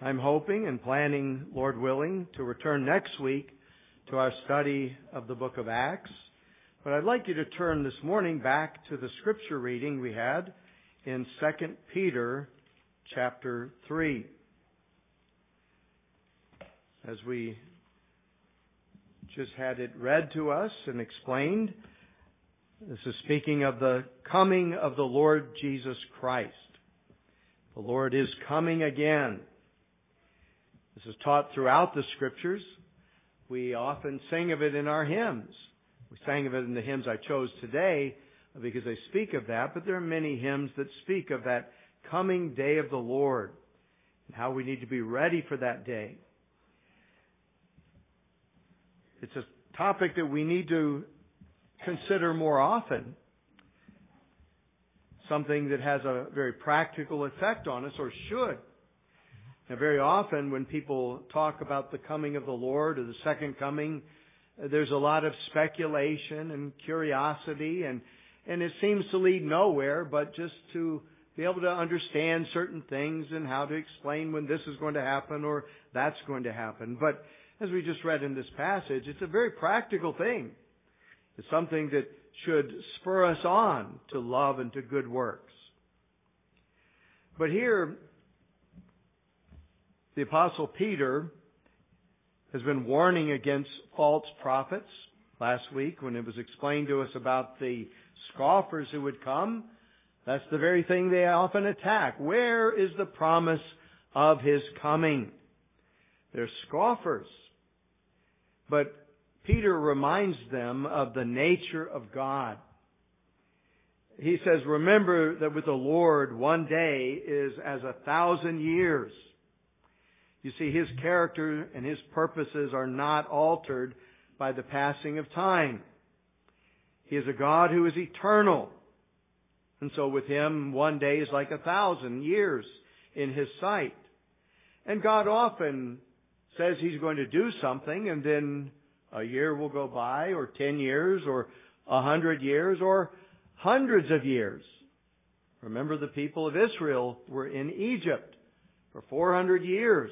I'm hoping and planning, Lord willing, to return next week to our study of the book of Acts. But I'd like you to turn this morning back to the scripture reading we had in 2 Peter chapter 3. As we just had it read to us and explained, this is speaking of the coming of the Lord Jesus Christ. The Lord is coming again. Is taught throughout the scriptures. We often sing of it in our hymns. We sang of it in the hymns I chose today because they speak of that, but there are many hymns that speak of that coming day of the Lord and how we need to be ready for that day. It's a topic that we need to consider more often. Something that has a very practical effect on us, or should. Now, very often when people talk about the coming of the Lord or the second coming, there's a lot of speculation and curiosity and, and it seems to lead nowhere but just to be able to understand certain things and how to explain when this is going to happen or that's going to happen. But as we just read in this passage, it's a very practical thing. It's something that should spur us on to love and to good works. But here, the apostle Peter has been warning against false prophets last week when it was explained to us about the scoffers who would come. That's the very thing they often attack. Where is the promise of his coming? They're scoffers. But Peter reminds them of the nature of God. He says, remember that with the Lord, one day is as a thousand years. You see, His character and His purposes are not altered by the passing of time. He is a God who is eternal. And so with Him, one day is like a thousand years in His sight. And God often says He's going to do something and then a year will go by, or ten years, or a hundred years, or hundreds of years. Remember the people of Israel were in Egypt for 400 years.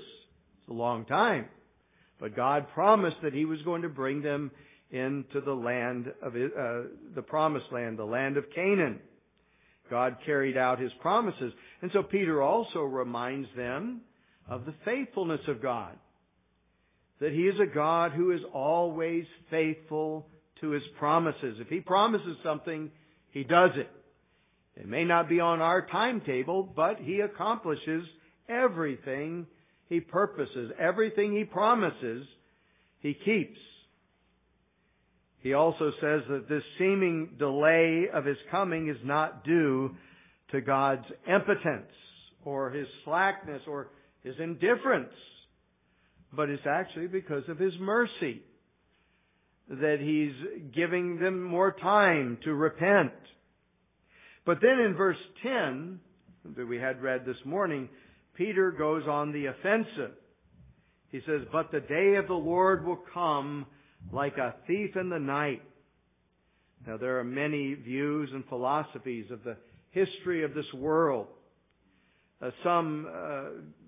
It's a long time. But God promised that He was going to bring them into the land of uh, the promised land, the land of Canaan. God carried out His promises. And so Peter also reminds them of the faithfulness of God that He is a God who is always faithful to His promises. If He promises something, He does it. It may not be on our timetable, but He accomplishes everything He purposes. Everything He promises, He keeps. He also says that this seeming delay of His coming is not due to God's impotence or His slackness or His indifference but it's actually because of His mercy that He's giving them more time to repent. But then in verse 10 that we had read this morning, Peter goes on the offensive. He says, But the day of the Lord will come like a thief in the night. Now there are many views and philosophies of the history of this world. Uh, some uh,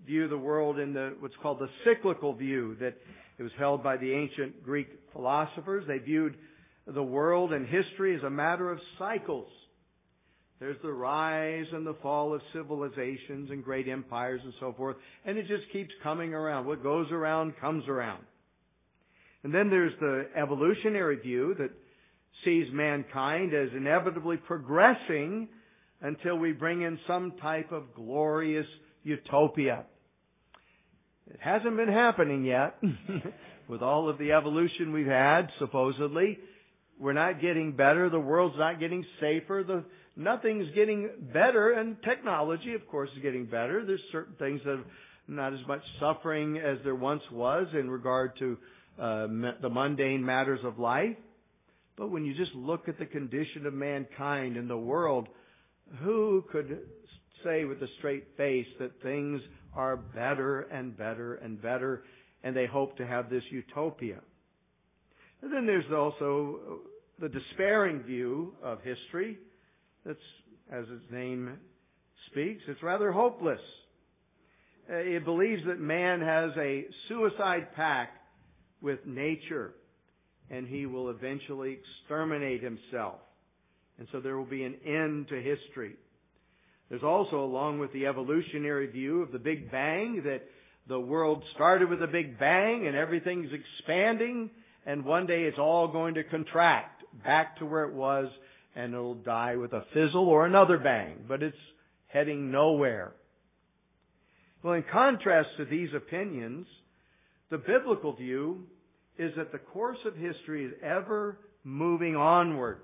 view the world in the what's called the cyclical view that it was held by the ancient Greek philosophers. They viewed the world and history as a matter of cycles. There's the rise and the fall of civilizations and great empires and so forth, and it just keeps coming around. What goes around comes around. And then there's the evolutionary view that sees mankind as inevitably progressing until we bring in some type of glorious utopia. It hasn't been happening yet with all of the evolution we've had, supposedly. We're not getting better. The world's not getting safer. The, nothing's getting better. And technology, of course, is getting better. There's certain things that have not as much suffering as there once was in regard to uh, the mundane matters of life. But when you just look at the condition of mankind and the world, who could say with a straight face that things are better and better and better, and they hope to have this utopia? And then there's also the despairing view of history. That's, as its name speaks, it's rather hopeless. uh, it believes that man has a suicide pact with nature and he will eventually exterminate himself. And so there will be an end to history. There's also, along with the evolutionary view of the Big Bang, that the world started with a Big Bang and everything's expanding and one day it's all going to contract back to where it was and it'll die with a fizzle or another bang, but it's heading nowhere. Well, in contrast to these opinions, the biblical view is that the course of history is ever moving onward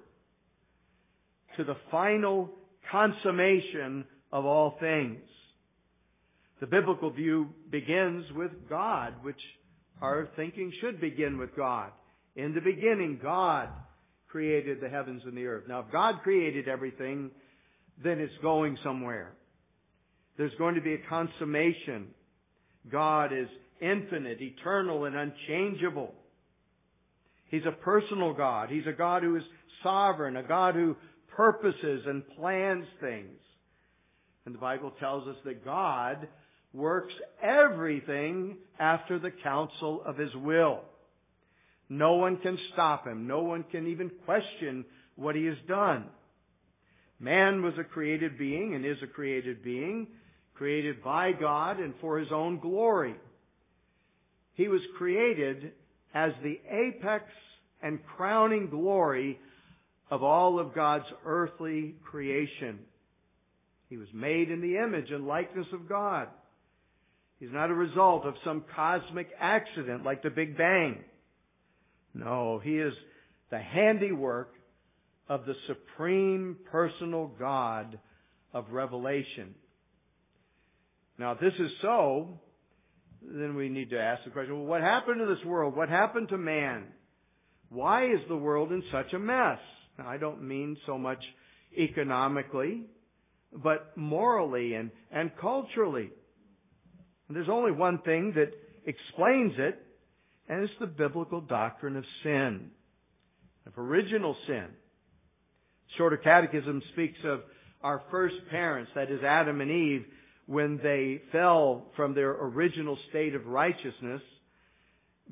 to the final consummation of all things. The biblical view begins with God, which our thinking should begin with God. In the beginning, God created the heavens and the earth. Now, if God created everything, then it's going somewhere. There's going to be a consummation. God is infinite, eternal, and unchangeable. He's a personal God. He's a God who is sovereign, a God who purposes and plans things. And the Bible tells us that God works everything after the counsel of His will. No one can stop Him. No one can even question what He has done. Man was a created being and is a created being, created by God and for His own glory. He was created as the apex and crowning glory of all of God's earthly creation. He was made in the image and likeness of God. He's not a result of some cosmic accident like the Big Bang. No, he is the handiwork of the supreme personal God of Revelation. Now, if this is so, then we need to ask the question, well, what happened to this world? What happened to man? Why is the world in such a mess? Now, I don't mean so much economically, but morally and, and culturally. And there's only one thing that explains it, and it's the biblical doctrine of sin, of original sin. Shorter Catechism speaks of our first parents, that is Adam and Eve, when they fell from their original state of righteousness,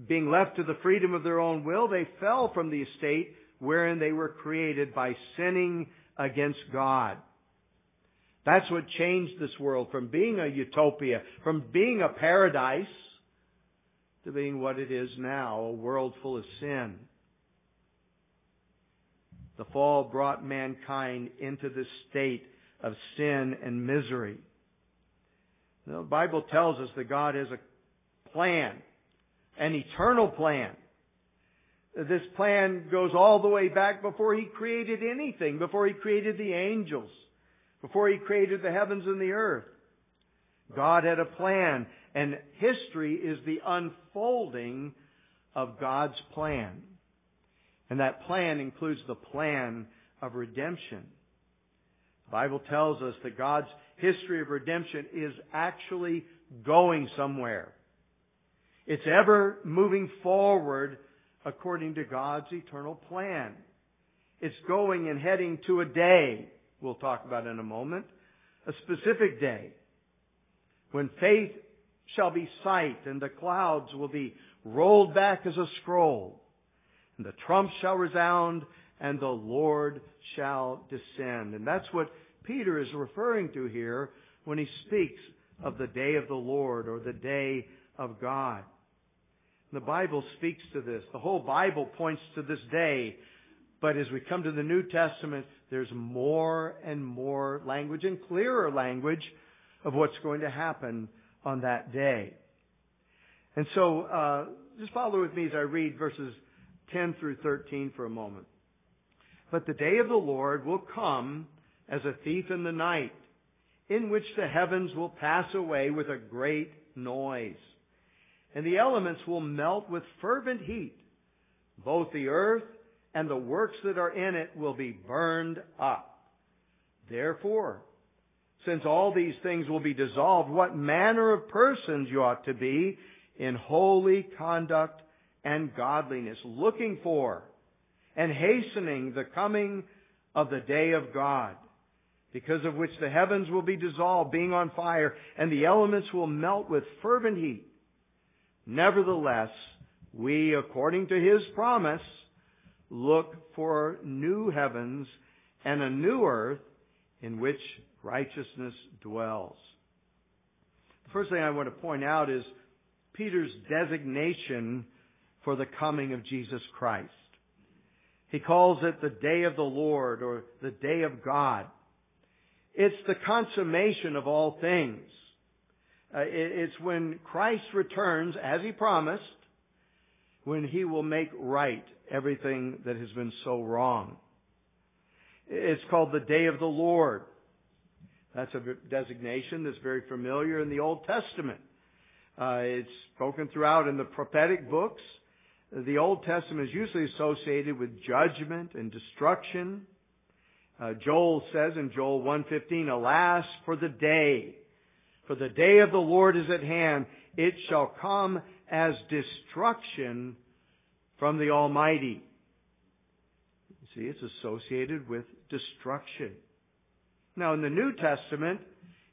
being left to the freedom of their own will, they fell from the estate wherein they were created by sinning against God. That's what changed this world from being a utopia, from being a paradise, to being what it is now, a world full of sin. The fall brought mankind into this state of sin and misery. The Bible tells us that God has a plan, an eternal plan. This plan goes all the way back before He created anything, before He created the angels before he created the heavens and the earth. God had a plan, and history is the unfolding of God's plan. And that plan includes the plan of redemption. The Bible tells us that God's history of redemption is actually going somewhere. It's ever moving forward according to God's eternal plan. It's going and heading to a day we'll talk about in a moment, a specific day when faith shall be sight and the clouds will be rolled back as a scroll and the trump shall resound and the Lord shall descend. And that's what Peter is referring to here when he speaks of the day of the Lord or the day of God. The Bible speaks to this. The whole Bible points to this day. But as we come to the New Testament, there's more and more language and clearer language of what's going to happen on that day. And so, uh, just follow with me as I read verses 10 through 13 for a moment. But the day of the Lord will come as a thief in the night, in which the heavens will pass away with a great noise, and the elements will melt with fervent heat. Both the earth and the works that are in it will be burned up. Therefore, since all these things will be dissolved, what manner of persons you ought to be in holy conduct and godliness, looking for and hastening the coming of the day of God, because of which the heavens will be dissolved, being on fire, and the elements will melt with fervent heat. Nevertheless, we, according to his promise, look for new heavens and a new earth in which righteousness dwells. The first thing I want to point out is Peter's designation for the coming of Jesus Christ. He calls it the day of the Lord or the day of God. It's the consummation of all things. Uh, it's when Christ returns, as he promised, when he will make right everything that has been so wrong. It's called the day of the Lord. That's a designation that's very familiar in the Old Testament. Uh, it's spoken throughout in the prophetic books. The Old Testament is usually associated with judgment and destruction. Uh, Joel says in Joel 1:15, "Alas for the day, for the day of the Lord is at hand; it shall come as destruction from the Almighty." See, it's associated with destruction. Now, in the New Testament,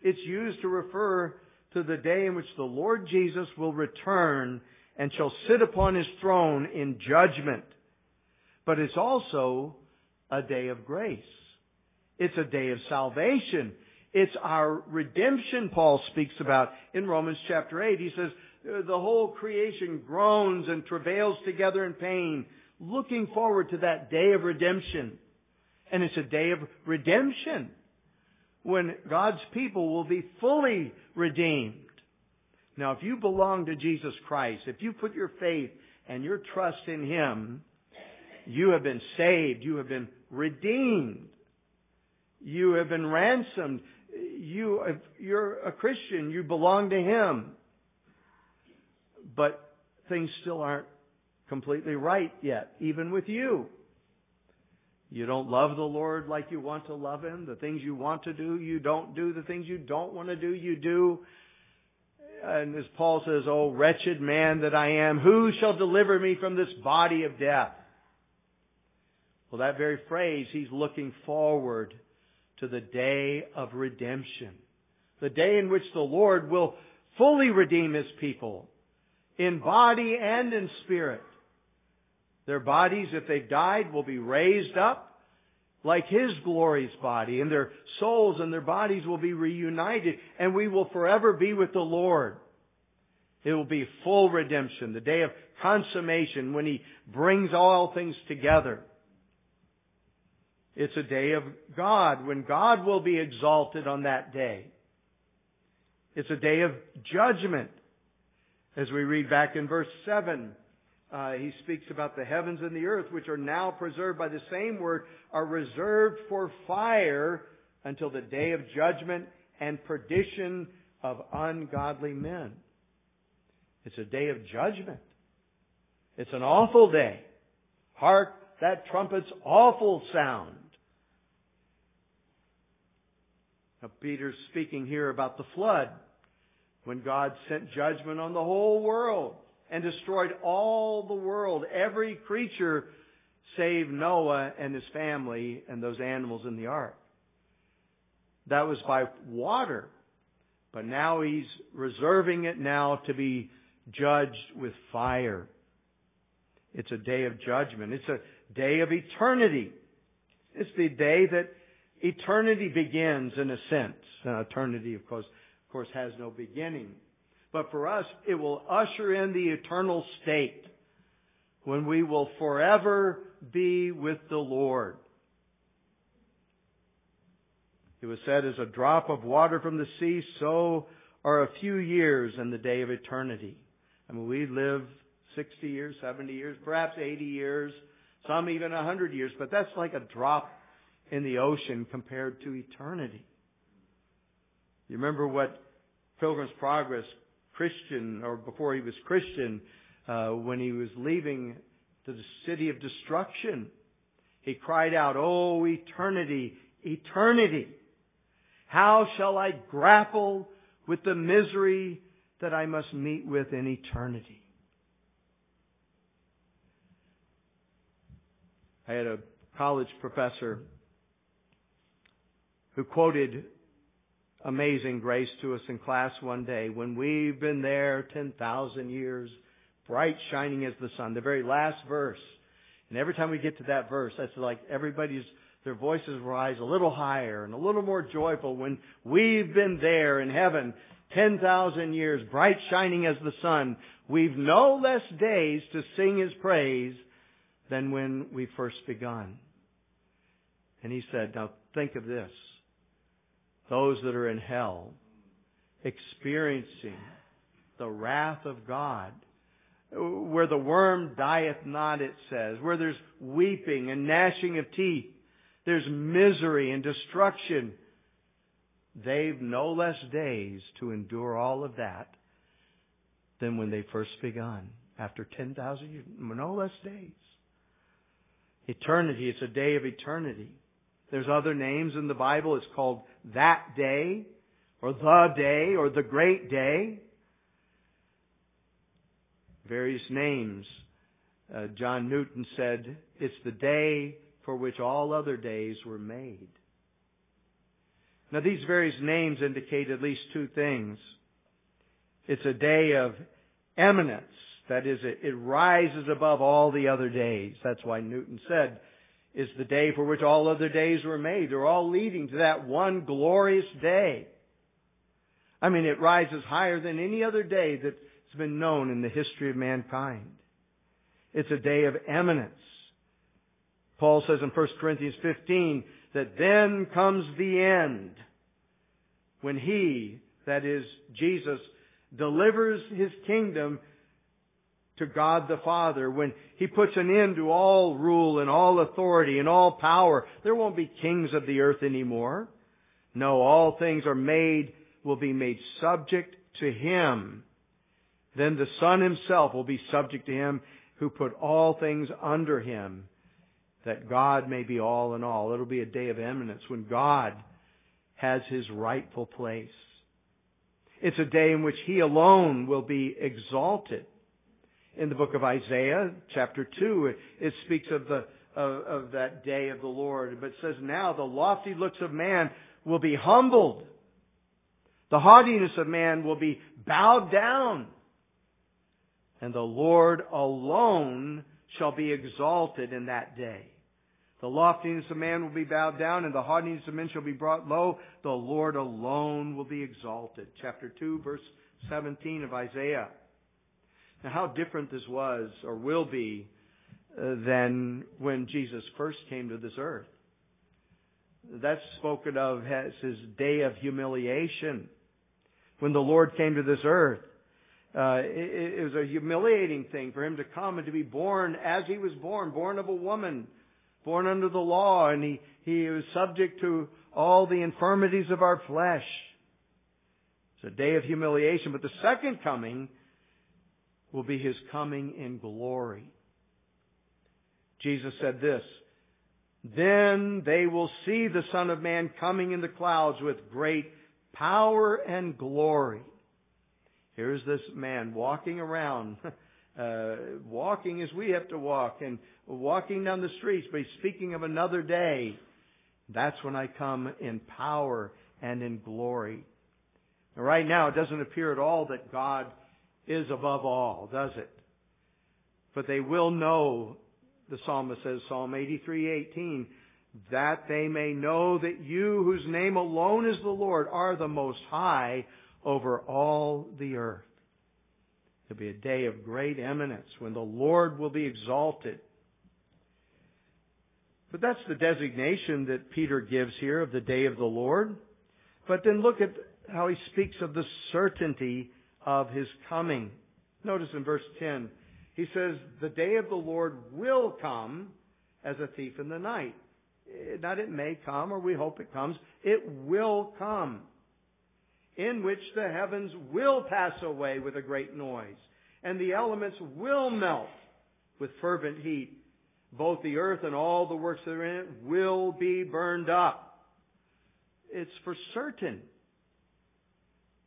it's used to refer to the day in which the Lord Jesus will return and shall sit upon his throne in judgment. But it's also a day of grace. It's a day of salvation. It's our redemption Paul speaks about in Romans chapter 8. He says, the whole creation groans and travails together in pain, looking forward to that day of redemption. And it's a day of redemption when God's people will be fully redeemed. Now, if you belong to Jesus Christ, if you put your faith and your trust in Him, you have been saved. You have been redeemed. You have been ransomed. You, you're a Christian. You belong to Him. But things still aren't completely right yet, even with you. You don't love the Lord like you want to love Him. The things you want to do, you don't do. The things you don't want to do, you do. And as Paul says, Oh, wretched man that I am, who shall deliver me from this body of death? Well, that very phrase, he's looking forward to the day of redemption. The day in which the Lord will fully redeem His people in body and in spirit. Their bodies, if they've died, will be raised up like His glorious body, and their souls and their bodies will be reunited, and we will forever be with the Lord. It will be full redemption, the day of consummation when He brings all things together. It's a day of God, when God will be exalted on that day. It's a day of judgment. As we read back in verse 7, uh, he speaks about the heavens and the earth, which are now preserved by the same word, are reserved for fire until the day of judgment and perdition of ungodly men. It's a day of judgment. It's an awful day. Hark that trumpet's awful sound. Now, Peter's speaking here about the flood, when God sent judgment on the whole world and destroyed all the world, every creature save Noah and his family and those animals in the ark. That was by water. But now he's reserving it now to be judged with fire. It's a day of judgment. It's a day of eternity. It's the day that eternity begins in a sense. Uh, eternity, of course, of course, has no beginning. But for us, it will usher in the eternal state when we will forever be with the Lord. It was said, as a drop of water from the sea, so are a few years in the day of eternity. I mean, we live 60 years, 70 years, perhaps 80 years, some even 100 years, but that's like a drop in the ocean compared to eternity. You remember what Pilgrim's Progress Christian, or before he was Christian, uh, when he was leaving the city of destruction, he cried out, Oh, eternity, eternity! How shall I grapple with the misery that I must meet with in eternity? I had a college professor who quoted Amazing Grace to us in class one day. When we've been there 10,000 years, bright shining as the sun, the very last verse. And every time we get to that verse, that's like everybody's, their voices rise a little higher and a little more joyful when we've been there in heaven 10,000 years, bright shining as the sun. We've no less days to sing His praise than when we first begun. And He said, now think of this. Those that are in hell, experiencing the wrath of God, where the worm dieth not, it says, where there's weeping and gnashing of teeth, there's misery and destruction. They've no less days to endure all of that than when they first begun. After 10,000 years, no less days. Eternity, it's a day of eternity. There's other names in the Bible. It's called that day, or the day, or the great day. Various names. Uh, John Newton said, it's the day for which all other days were made. Now these various names indicate at least two things. It's a day of eminence. That is, it, it rises above all the other days. That's why Newton said, is the day for which all other days were made. They're all leading to that one glorious day. I mean, it rises higher than any other day that's been known in the history of mankind. It's a day of eminence. Paul says in 1 Corinthians 15 that then comes the end when he, that is Jesus, delivers his kingdom to God the Father, when He puts an end to all rule and all authority and all power, there won't be kings of the earth anymore. No, all things are made, will be made subject to Him. Then the Son Himself will be subject to Him who put all things under Him, that God may be all in all. It'll be a day of eminence when God has His rightful place. It's a day in which He alone will be exalted in the book of Isaiah, chapter 2, it speaks of the of, of, that day of the Lord. But says, Now the lofty looks of man will be humbled. The haughtiness of man will be bowed down. And the Lord alone shall be exalted in that day. The loftiness of man will be bowed down, and the haughtiness of men shall be brought low. The Lord alone will be exalted. Chapter 2, verse 17 of Isaiah. Now, how different this was or will be uh, than when Jesus first came to this earth. That's spoken of as his day of humiliation. When the Lord came to this earth, uh, it, it was a humiliating thing for him to come and to be born as he was born, born of a woman, born under the law, and he, he was subject to all the infirmities of our flesh. It's a day of humiliation. But the second coming will be his coming in glory. Jesus said this, Then they will see the Son of Man coming in the clouds with great power and glory. Here's this man walking around, uh, walking as we have to walk, and walking down the streets, but he's speaking of another day. That's when I come in power and in glory. Right now, it doesn't appear at all that God is above all, does it? But they will know, the psalmist says, Psalm 83:18, that they may know that you, whose name alone is the Lord, are the most high over all the earth. It'll be a day of great eminence when the Lord will be exalted. But that's the designation that Peter gives here of the day of the Lord. But then look at how he speaks of the certainty of his coming. Notice in verse 10, he says, The day of the Lord will come as a thief in the night. Not it may come or we hope it comes. It will come. In which the heavens will pass away with a great noise, and the elements will melt with fervent heat. Both the earth and all the works that are in it will be burned up. It's for certain.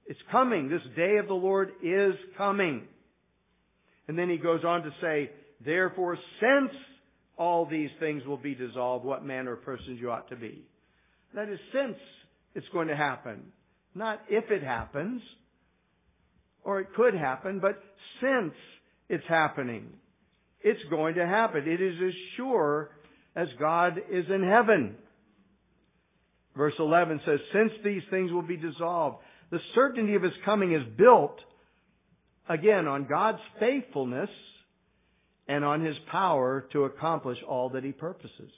It's coming. This day of the Lord is coming. And then he goes on to say, Therefore, since all these things will be dissolved, what manner of persons you ought to be. That is, since it's going to happen. Not if it happens, or it could happen, but since it's happening. It's going to happen. It is as sure as God is in heaven. Verse 11 says, Since these things will be dissolved, the certainty of His coming is built, again, on God's faithfulness and on His power to accomplish all that He purposes.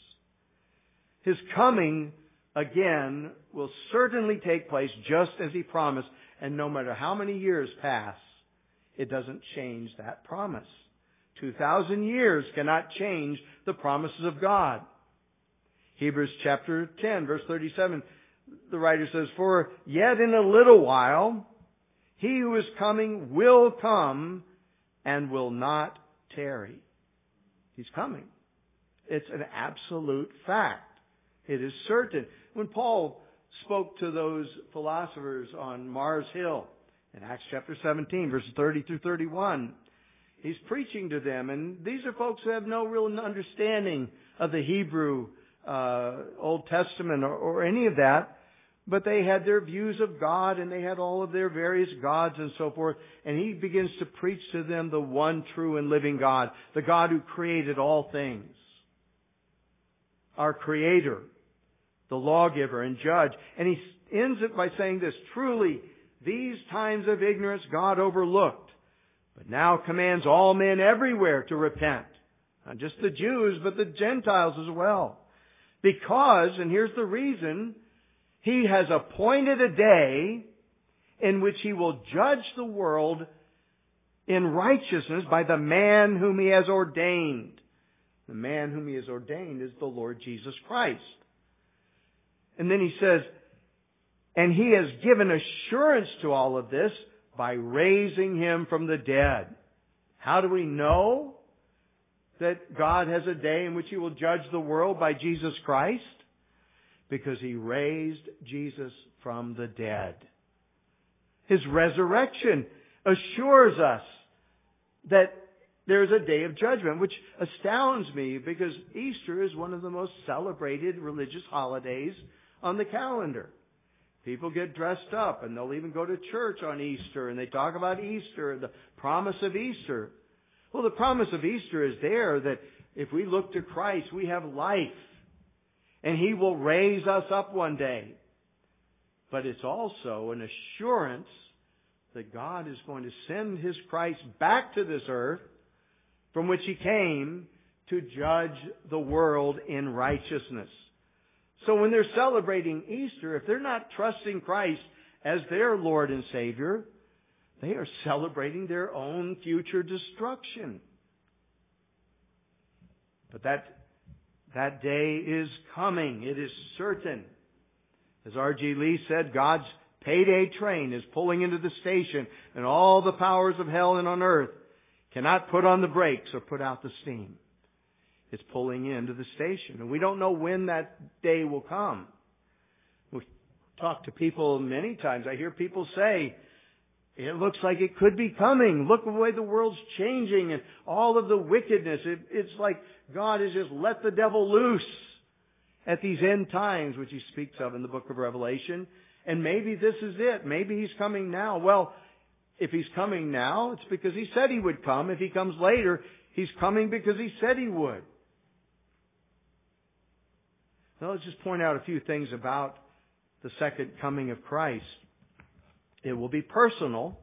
His coming, again, will certainly take place just as He promised, and no matter how many years pass, it doesn't change that promise. 2,000 years cannot change the promises of God. Hebrews chapter 10 verse 37, the writer says, For yet in a little while, he who is coming will come and will not tarry. He's coming. It's an absolute fact. It is certain. When Paul spoke to those philosophers on Mars Hill in Acts chapter 17, verses 30 through 31, he's preaching to them, and these are folks who have no real understanding of the Hebrew uh, Old Testament or, or any of that, but they had their views of God and they had all of their various gods and so forth. And he begins to preach to them the one true and living God, the God who created all things, our Creator, the lawgiver and judge. And he ends it by saying this, truly, these times of ignorance God overlooked, but now commands all men everywhere to repent. Not just the Jews, but the Gentiles as well. Because, and here's the reason, He has appointed a day in which He will judge the world in righteousness by the man whom He has ordained. The man whom He has ordained is the Lord Jesus Christ. And then He says, and He has given assurance to all of this by raising Him from the dead. How do we know? that God has a day in which He will judge the world by Jesus Christ? Because He raised Jesus from the dead. His resurrection assures us that there's a day of judgment, which astounds me because Easter is one of the most celebrated religious holidays on the calendar. People get dressed up and they'll even go to church on Easter and they talk about Easter, and the promise of Easter. Well, the promise of Easter is there that if we look to Christ, we have life. And He will raise us up one day. But it's also an assurance that God is going to send His Christ back to this earth from which He came to judge the world in righteousness. So when they're celebrating Easter, if they're not trusting Christ as their Lord and Savior, they are celebrating their own future destruction. But that, that day is coming. It is certain. As R.G. Lee said, God's payday train is pulling into the station and all the powers of hell and on earth cannot put on the brakes or put out the steam. It's pulling into the station. And we don't know when that day will come. We've talked to people many times. I hear people say, it looks like it could be coming. Look the way the world's changing and all of the wickedness. It, it's like God has just let the devil loose at these end times, which he speaks of in the book of Revelation. And maybe this is it. Maybe he's coming now. Well, if he's coming now, it's because he said he would come. If he comes later, he's coming because he said he would. Now let's just point out a few things about the second coming of Christ. It will be personal.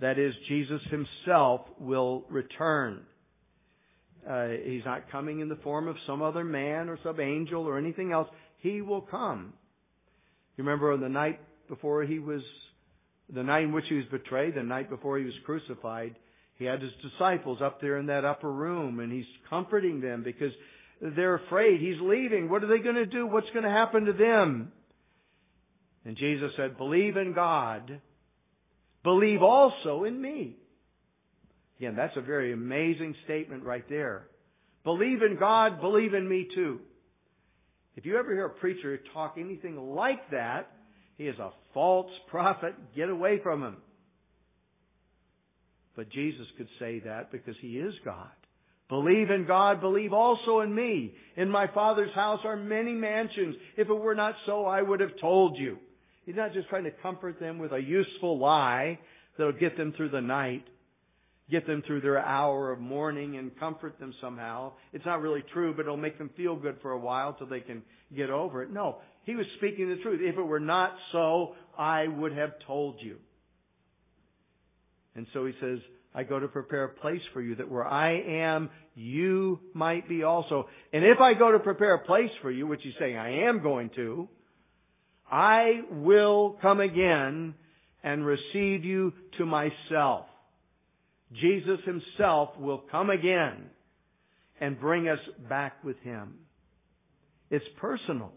That is, Jesus himself will return. Uh, he's not coming in the form of some other man or some angel or anything else. He will come. You remember on the night before he was, the night in which he was betrayed, the night before he was crucified, he had his disciples up there in that upper room and he's comforting them because they're afraid. He's leaving. What are they going to do? What's going to happen to them? And Jesus said, believe in God. Believe also in me. Again, that's a very amazing statement right there. Believe in God, believe in me too. If you ever hear a preacher talk anything like that, he is a false prophet. Get away from him. But Jesus could say that because he is God. Believe in God, believe also in me. In my Father's house are many mansions. If it were not so, I would have told you. He's not just trying to comfort them with a useful lie that'll get them through the night, get them through their hour of mourning and comfort them somehow. It's not really true, but it'll make them feel good for a while till they can get over it. No, he was speaking the truth. If it were not so, I would have told you. And so he says, I go to prepare a place for you that where I am, you might be also. And if I go to prepare a place for you, which he's saying I am going to, I will come again and receive you to myself. Jesus himself will come again and bring us back with him. It's personal.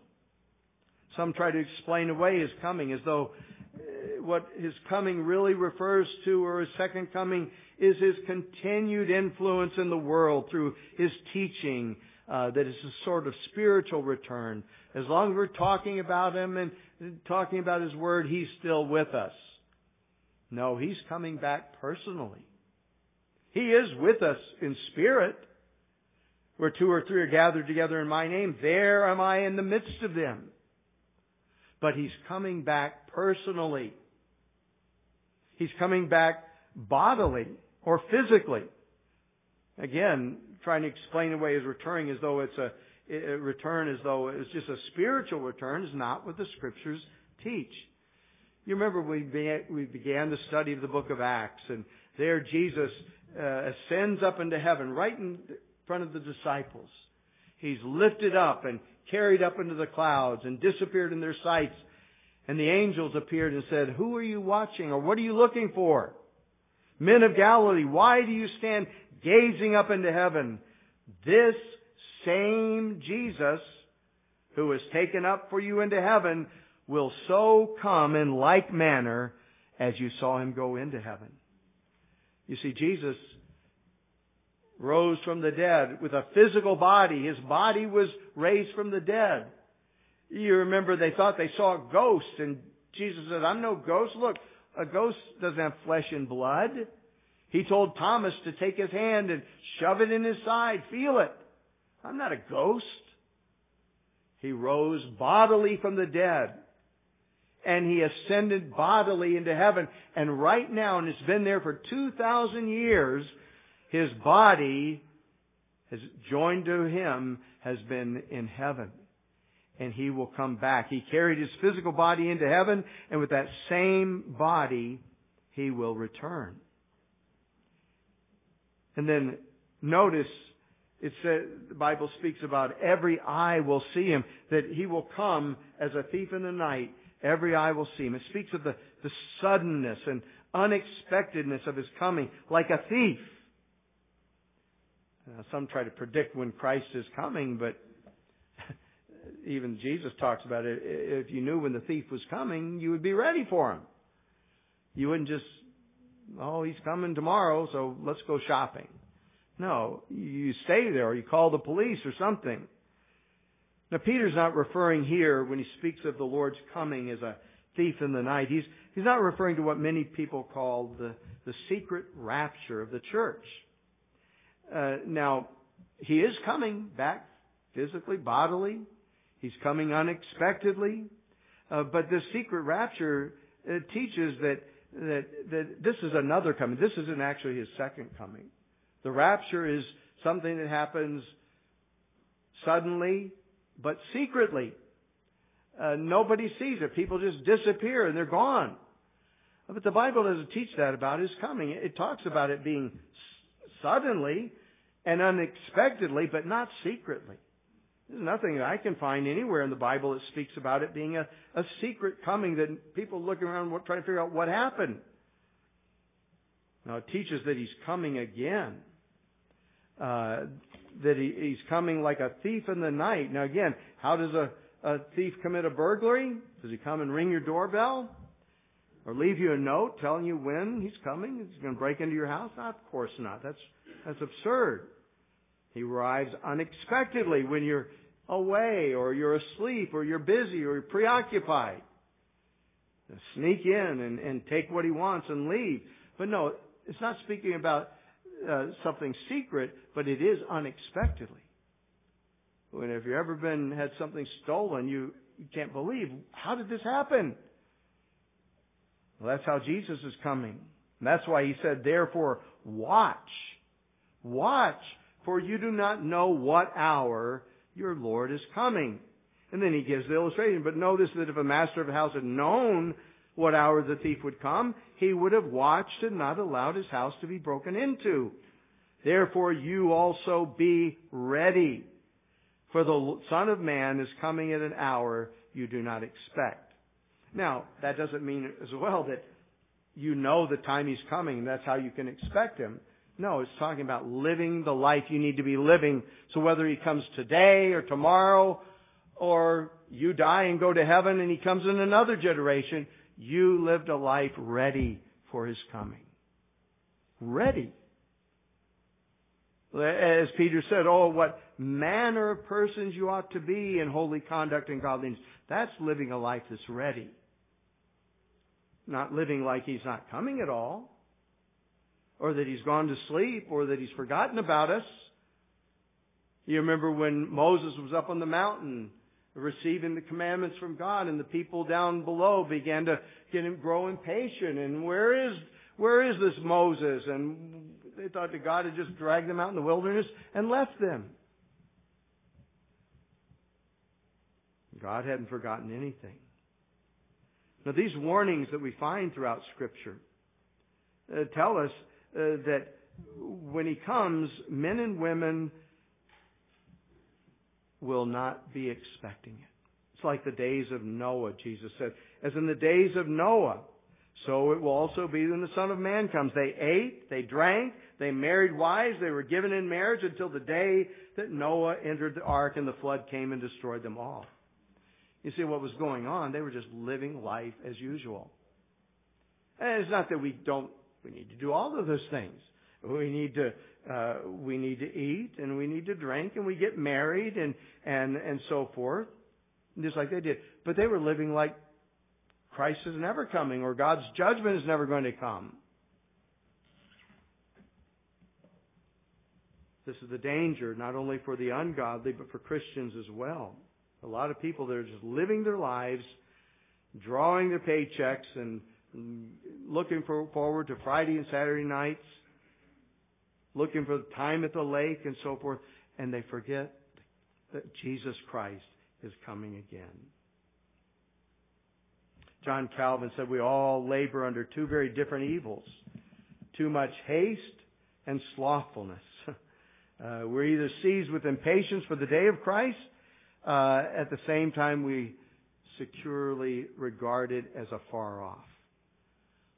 Some try to explain away his coming as though uh, what his coming really refers to or his second coming is his continued influence in the world through his teaching uh, that is a sort of spiritual return. As long as we're talking about him and talking about his word, he's still with us. No, he's coming back personally. He is with us in spirit. Where two or three are gathered together in my name, there am I in the midst of them. But he's coming back personally. He's coming back bodily or physically. Again, trying to explain away his returning as though it's a, a return as though it's just a spiritual return is not what the scriptures teach. You remember we began, we began the study of the book of Acts and there Jesus uh, ascends up into heaven right in front of the disciples. He's lifted up and carried up into the clouds and disappeared in their sights. And the angels appeared and said, Who are you watching or what are you looking for? Men of Galilee, why do you stand gazing up into heaven? This same Jesus who was taken up for you into heaven will so come in like manner as you saw him go into heaven. You see, Jesus rose from the dead with a physical body. His body was raised from the dead. You remember they thought they saw a ghost and Jesus said, I'm no ghost. Look, a ghost doesn't have flesh and blood. He told Thomas to take his hand and shove it in his side. Feel it. I'm not a ghost. He rose bodily from the dead. And he ascended bodily into heaven. And right now, and it's been there for 2,000 years, his body has joined to him has been in heaven and he will come back. He carried his physical body into heaven, and with that same body, he will return. And then notice it says the Bible speaks about every eye will see him, that he will come as a thief in the night. Every eye will see him. It speaks of the, the suddenness and unexpectedness of his coming, like a thief. Now, some try to predict when Christ is coming, but even Jesus talks about it. If you knew when the thief was coming, you would be ready for him. You wouldn't just, oh, he's coming tomorrow, so let's go shopping. No, you stay there or you call the police or something. Now Peter's not referring here when he speaks of the Lord's coming as a thief in the night. He's, he's not referring to what many people call the, the secret rapture of the church. Uh, now, he is coming back physically, bodily, He's coming unexpectedly. Uh, but this secret rapture uh, teaches that, that, that this is another coming. This isn't actually his second coming. The rapture is something that happens suddenly, but secretly. Uh, nobody sees it. People just disappear and they're gone. But the Bible doesn't teach that about his coming. It talks about it being suddenly and unexpectedly, but not secretly. There's nothing that I can find anywhere in the Bible that speaks about it being a, a secret coming that people looking around trying to figure out what happened. Now it teaches that he's coming again. Uh, that he, he's coming like a thief in the night. Now again, how does a, a thief commit a burglary? Does he come and ring your doorbell? Or leave you a note telling you when he's coming? He's going to break into your house? of course not. That's, that's absurd. He arrives unexpectedly when you're away or you're asleep or you're busy or you're preoccupied. Sneak in and, and take what he wants and leave. But no, it's not speaking about uh, something secret, but it is unexpectedly. When if you've ever been had something stolen, you, you can't believe how did this happen. Well, that's how Jesus is coming. And that's why he said, therefore, watch. Watch, for you do not know what hour your Lord is coming. And then he gives the illustration. But notice that if a master of a house had known what hour the thief would come, he would have watched and not allowed his house to be broken into. Therefore you also be ready. For the Son of Man is coming at an hour you do not expect. Now, that doesn't mean as well that you know the time he's coming, that's how you can expect him. No, it's talking about living the life you need to be living. So whether he comes today or tomorrow, or you die and go to heaven and he comes in another generation, you lived a life ready for his coming. Ready. As Peter said, oh, what manner of persons you ought to be in holy conduct and godliness. That's living a life that's ready. Not living like he's not coming at all, or that he's gone to sleep, or that he's forgotten about us. You remember when Moses was up on the mountain receiving the commandments from God and the people down below began to get him grow impatient and where is where is this Moses? And they thought that God had just dragged them out in the wilderness and left them. God hadn't forgotten anything. Now, these warnings that we find throughout Scripture uh, tell us uh, that when He comes, men and women will not be expecting it. It's like the days of Noah, Jesus said. As in the days of Noah, so it will also be when the Son of Man comes. They ate, they drank, they married wives, they were given in marriage until the day that Noah entered the ark and the flood came and destroyed them all. You see what was going on? They were just living life as usual. And it's not that we don't, we need to do all of those things. We need to, uh, we need to eat and we need to drink and we get married and, and, and so forth. Just like they did. But they were living like Christ is never coming or God's judgment is never going to come. This is the danger, not only for the ungodly, but for Christians as well. A lot of people that are just living their lives, drawing their paychecks and looking for, forward to Friday and Saturday nights, looking for time at the lake and so forth, and they forget that Jesus Christ is coming again. John Calvin said we all labor under two very different evils. Too much haste and slothfulness. Uh, we're either seized with impatience for the day of Christ uh, at the same time we securely regard it as afar off.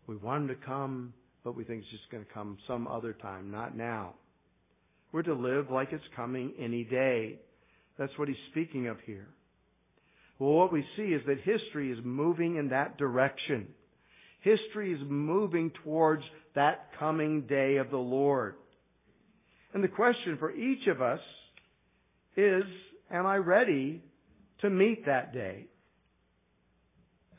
We want him to come, but we think it's just going to come some other time, not now. We're to live like it's coming any day. That's what he's speaking of here. Well, what we see is that history is moving in that direction. History is moving towards that coming day of the Lord. And the question for each of us is, Am I ready to meet that day?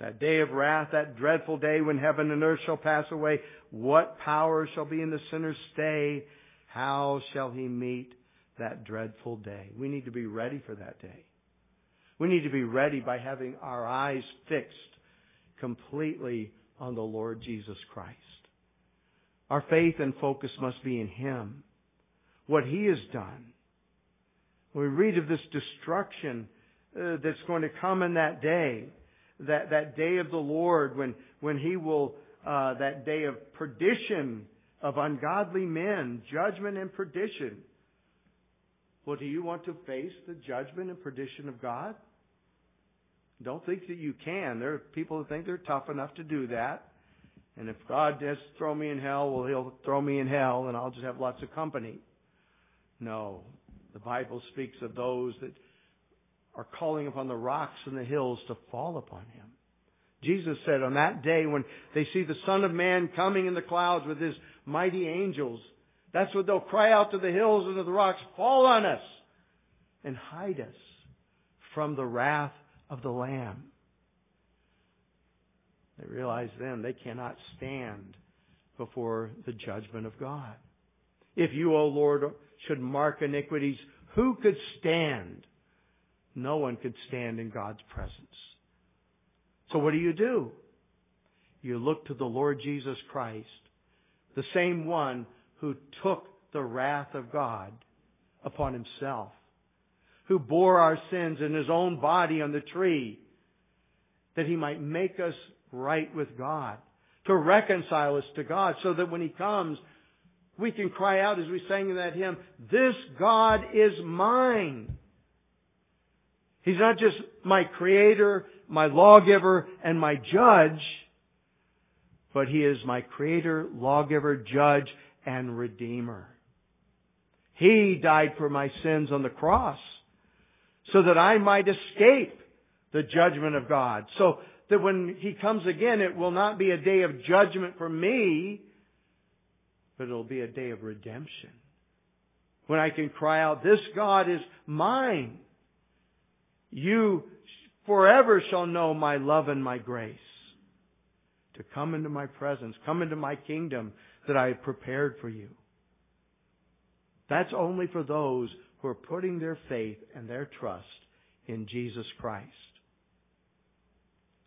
That day of wrath, that dreadful day when heaven and earth shall pass away. What power shall be in the sinner's stay? How shall he meet that dreadful day? We need to be ready for that day. We need to be ready by having our eyes fixed completely on the Lord Jesus Christ. Our faith and focus must be in Him. What He has done we read of this destruction uh, that's going to come in that day, that, that day of the Lord when, when He will, uh, that day of perdition of ungodly men, judgment and perdition. Well, do you want to face the judgment and perdition of God? Don't think that you can. There are people who think they're tough enough to do that. And if God does throw me in hell, well, He'll throw me in hell and I'll just have lots of company. No. The Bible speaks of those that are calling upon the rocks and the hills to fall upon him. Jesus said on that day when they see the Son of Man coming in the clouds with his mighty angels, that's what they'll cry out to the hills and to the rocks, fall on us and hide us from the wrath of the Lamb. They realize then they cannot stand before the judgment of God. If you, O Lord, should mark iniquities, who could stand? No one could stand in God's presence. So what do you do? You look to the Lord Jesus Christ, the same one who took the wrath of God upon himself, who bore our sins in his own body on the tree, that he might make us right with God, to reconcile us to God, so that when he comes, we can cry out as we sang in that hymn, this God is mine. He's not just my creator, my lawgiver, and my judge, but he is my creator, lawgiver, judge, and redeemer. He died for my sins on the cross so that I might escape the judgment of God. So that when He comes again, it will not be a day of judgment for me, but it'll be a day of redemption. When I can cry out, this God is mine. You forever shall know my love and my grace. To come into my presence, come into my kingdom that I have prepared for you. That's only for those who are putting their faith and their trust in Jesus Christ.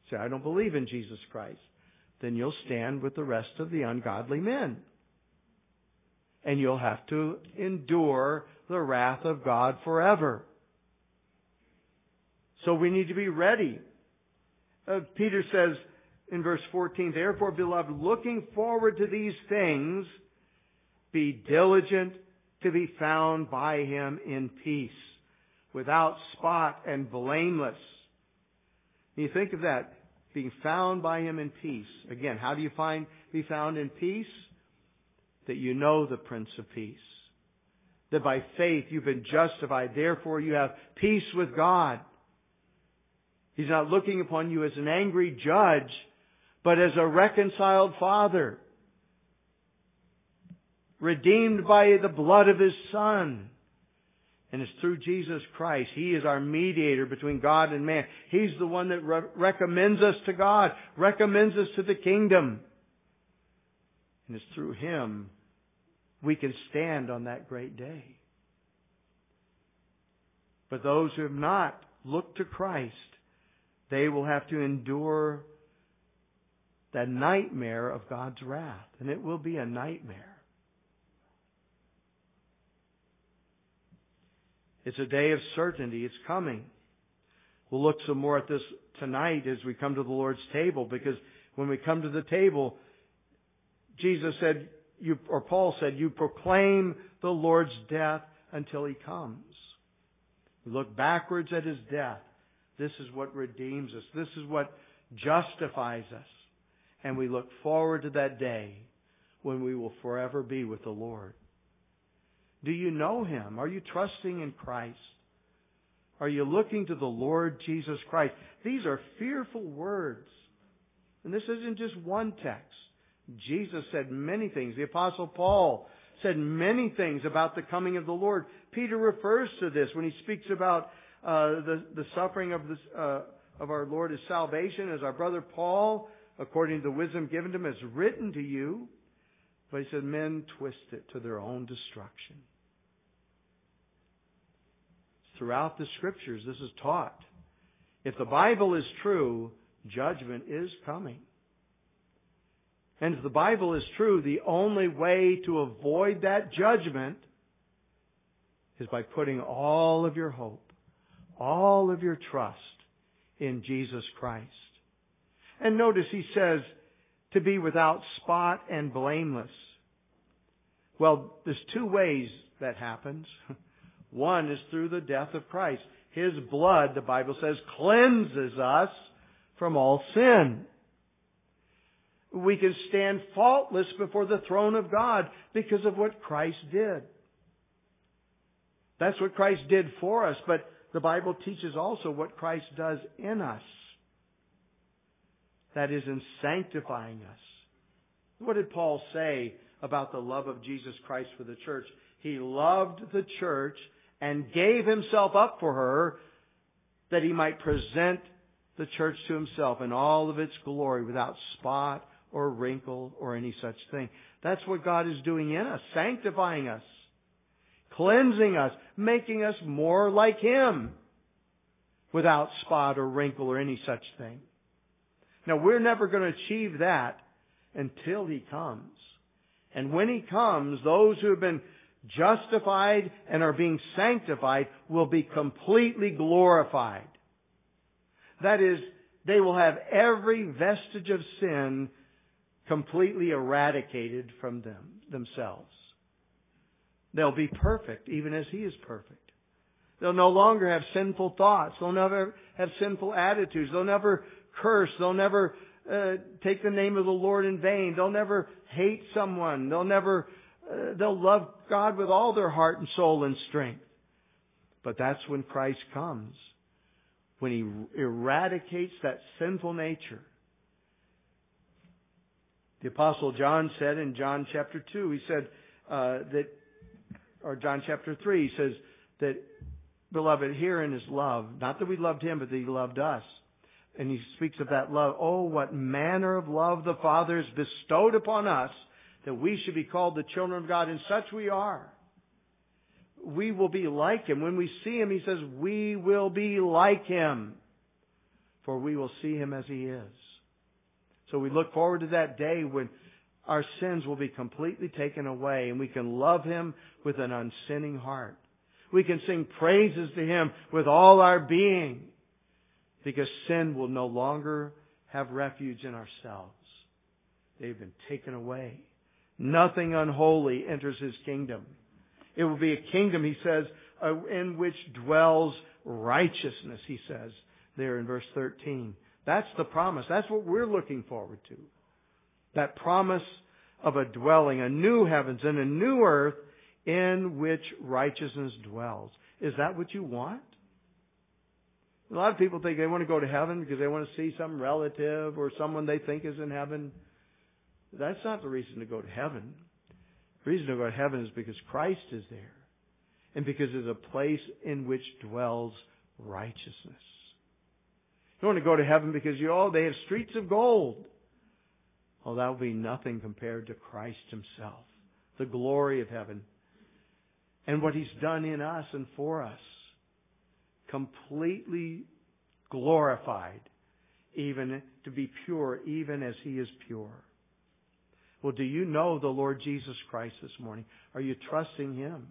Say, I don't believe in Jesus Christ. Then you'll stand with the rest of the ungodly men. And you'll have to endure the wrath of God forever. So we need to be ready. Uh, Peter says in verse 14, Therefore, beloved, looking forward to these things, be diligent to be found by him in peace, without spot and blameless. you think of that, being found by him in peace. Again, how do you find be found in peace? That you know the Prince of Peace. That by faith you've been justified, therefore you have peace with God. He's not looking upon you as an angry judge, but as a reconciled father redeemed by the blood of His Son. And it's through Jesus Christ. He is our mediator between God and man. He's the one that re- recommends us to God, recommends us to the kingdom. And it's through Him we can stand on that great day. But those who have not looked to Christ, they will have to endure that nightmare of God's wrath. And it will be a nightmare. It's a day of certainty. It's coming. We'll look some more at this tonight as we come to the Lord's table because when we come to the table, Jesus said, you, or Paul said, you proclaim the Lord's death until he comes. We look backwards at his death. This is what redeems us. This is what justifies us. And we look forward to that day when we will forever be with the Lord. Do you know Him? Are you trusting in Christ? Are you looking to the Lord Jesus Christ? These are fearful words. And this isn't just one text. Jesus said many things. The apostle Paul said many things about the coming of the Lord. Peter refers to this when he speaks about uh, the, the suffering of, this, uh, of our Lord as salvation, as our brother Paul, according to the wisdom given to him, has written to you. But he said men twist it to their own destruction. Throughout the scriptures, this is taught. If the Bible is true, judgment is coming. And if the Bible is true, the only way to avoid that judgment is by putting all of your hope, all of your trust in Jesus Christ. And notice he says to be without spot and blameless. Well, there's two ways that happens. One is through the death of Christ. His blood, the Bible says, cleanses us from all sin. We can stand faultless before the throne of God because of what Christ did. That's what Christ did for us, but the Bible teaches also what Christ does in us. That is in sanctifying us. What did Paul say about the love of Jesus Christ for the church? He loved the church and gave himself up for her that he might present the church to himself in all of its glory without spot or wrinkle or any such thing. That's what God is doing in us, sanctifying us, cleansing us, making us more like Him without spot or wrinkle or any such thing. Now we're never going to achieve that until He comes. And when He comes, those who have been justified and are being sanctified will be completely glorified. That is, they will have every vestige of sin completely eradicated from them, themselves. They'll be perfect, even as He is perfect. They'll no longer have sinful thoughts. They'll never have sinful attitudes. They'll never curse. They'll never uh, take the name of the Lord in vain. They'll never hate someone. They'll never, uh, they'll love God with all their heart and soul and strength. But that's when Christ comes. When He eradicates that sinful nature. The apostle John said in John chapter 2, he said, uh, that, or John chapter 3, he says that beloved, herein is love. Not that we loved him, but that he loved us. And he speaks of that love. Oh, what manner of love the Father has bestowed upon us that we should be called the children of God, and such we are. We will be like him. When we see him, he says, we will be like him, for we will see him as he is. So we look forward to that day when our sins will be completely taken away and we can love him with an unsinning heart. We can sing praises to Him with all our being because sin will no longer have refuge in ourselves. They've been taken away. Nothing unholy enters His kingdom. It will be a kingdom, He says, uh, in which dwells righteousness, He says there in verse 13. That's the promise. That's what we're looking forward to. That promise of a dwelling, a new heavens and a new earth in which righteousness dwells. Is that what you want? A lot of people think they want to go to heaven because they want to see some relative or someone they think is in heaven. That's not the reason to go to heaven. The reason to go to heaven is because Christ is there. And because it's a place in which dwells righteousness. You want to go to heaven because you, oh, they have streets of gold. Oh, that will be nothing compared to Christ Himself. The glory of heaven and what He's done in us and for us. Completely glorified, even to be pure, even as He is pure. Well, do you know the Lord Jesus Christ this morning? Are you trusting Him?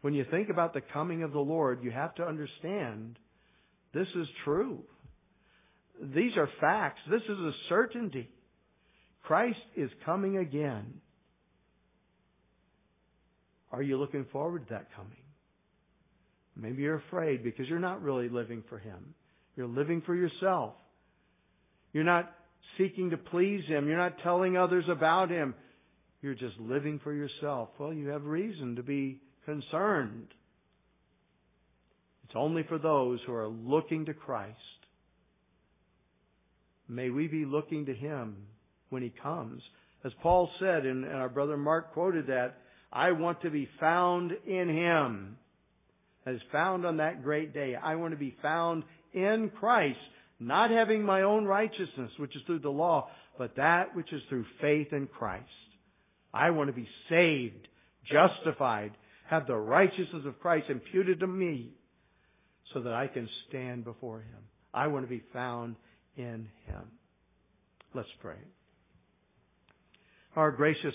When you think about the coming of the Lord, you have to understand this is true. These are facts. This is a certainty. Christ is coming again. Are you looking forward to that coming? Maybe you're afraid because you're not really living for Him. You're living for yourself. You're not seeking to please Him. You're not telling others about Him. You're just living for yourself. Well, you have reason to be concerned. It's only for those who are looking to Christ. May we be looking to Him when He comes. As Paul said, and our brother Mark quoted that, I want to be found in Him. As found on that great day. I want to be found in Christ, not having my own righteousness, which is through the law, but that which is through faith in Christ. I want to be saved, justified, have the righteousness of Christ imputed to me so that I can stand before Him. I want to be found in Him. Let's pray. Our gracious